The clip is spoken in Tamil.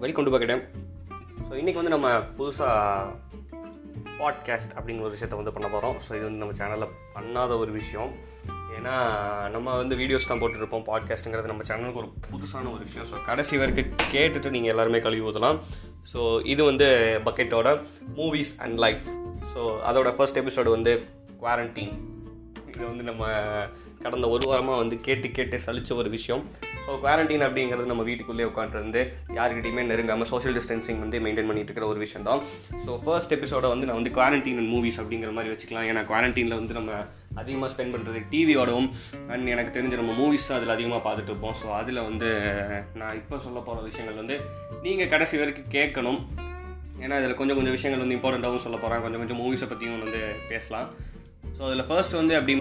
வெல்கம் டு பக்கெட் ஸோ இன்றைக்கி வந்து நம்ம புதுசாக பாட்காஸ்ட் அப்படிங்கிற ஒரு விஷயத்தை வந்து பண்ண போகிறோம் ஸோ இது வந்து நம்ம சேனலில் பண்ணாத ஒரு விஷயம். ஏன்னா நம்ம வந்து வீடியோஸ் தான் போட்டுருப்போம் பாட்காஸ்ட்டுங்கிறது நம்ம சேனலுக்கு ஒரு புதுசான ஒரு விஷயம். ஸோ கடைசி வரைக்கும் கேட்டுட்டு நீங்கள் எல்லாருமே கழுவி ஊற்றலாம் ஸோ இது வந்து பக்கெட்டோட மூவிஸ் அண்ட் லைஃப் ஸோ அதோட ஃபர்ஸ்ட் எபிசோடு வந்து குவாரண்டீன் இதை வந்து நம்ம கடந்த ஒரு வாரமாக வந்து கேட்டு கேட்டு சலிச்ச ஒரு விஷயம். ஸோ குவாரண்டைன் அப்படிங்கிறது நம்ம வீட்டுக்குள்ளேயே உட்காந்துருந்து யாருக்கிட்டையுமே நெருங்காமல் சோஷியல் டிஸ்டன்சிங் வந்து மெயின்டைன் பண்ணிட்டு இருக்கிற ஒரு விஷயம் தான் ஸோ ஃபர்ஸ்ட் எபிசோட வந்து நான் வந்து குவாரண்டைன் அண்ட் மூவிஸ் அப்படிங்கிற மாதிரி வச்சுக்கலாம். ஏன்னா குவாரண்டைனில் வந்து நம்ம அதிகமாக ஸ்பெண்ட் பண்ணுறது டிவியோடவும் அண்ட் எனக்கு தெரிஞ்ச நம்ம மூவிஸ் தான் அதில் அதிகமாக பார்த்துட்டு இருப்போம். ஸோ அதில் வந்து நான் இப்போ சொல்ல போகிற விஷயங்கள் வந்து நீங்கள் கடைசி வரைக்கும் கேட்கணும். ஏன்னா இதில் கொஞ்சம் கொஞ்சம் விஷயங்கள் வந்து இம்பார்ட்டண்ட்டாகவும் சொல்ல போகிறேன் கொஞ்சம் கொஞ்சம் மூவிஸை பற்றியும் வந்து பேசலாம். ஸோ அதில் ஃபர்ஸ்ட் வந்து அப்படி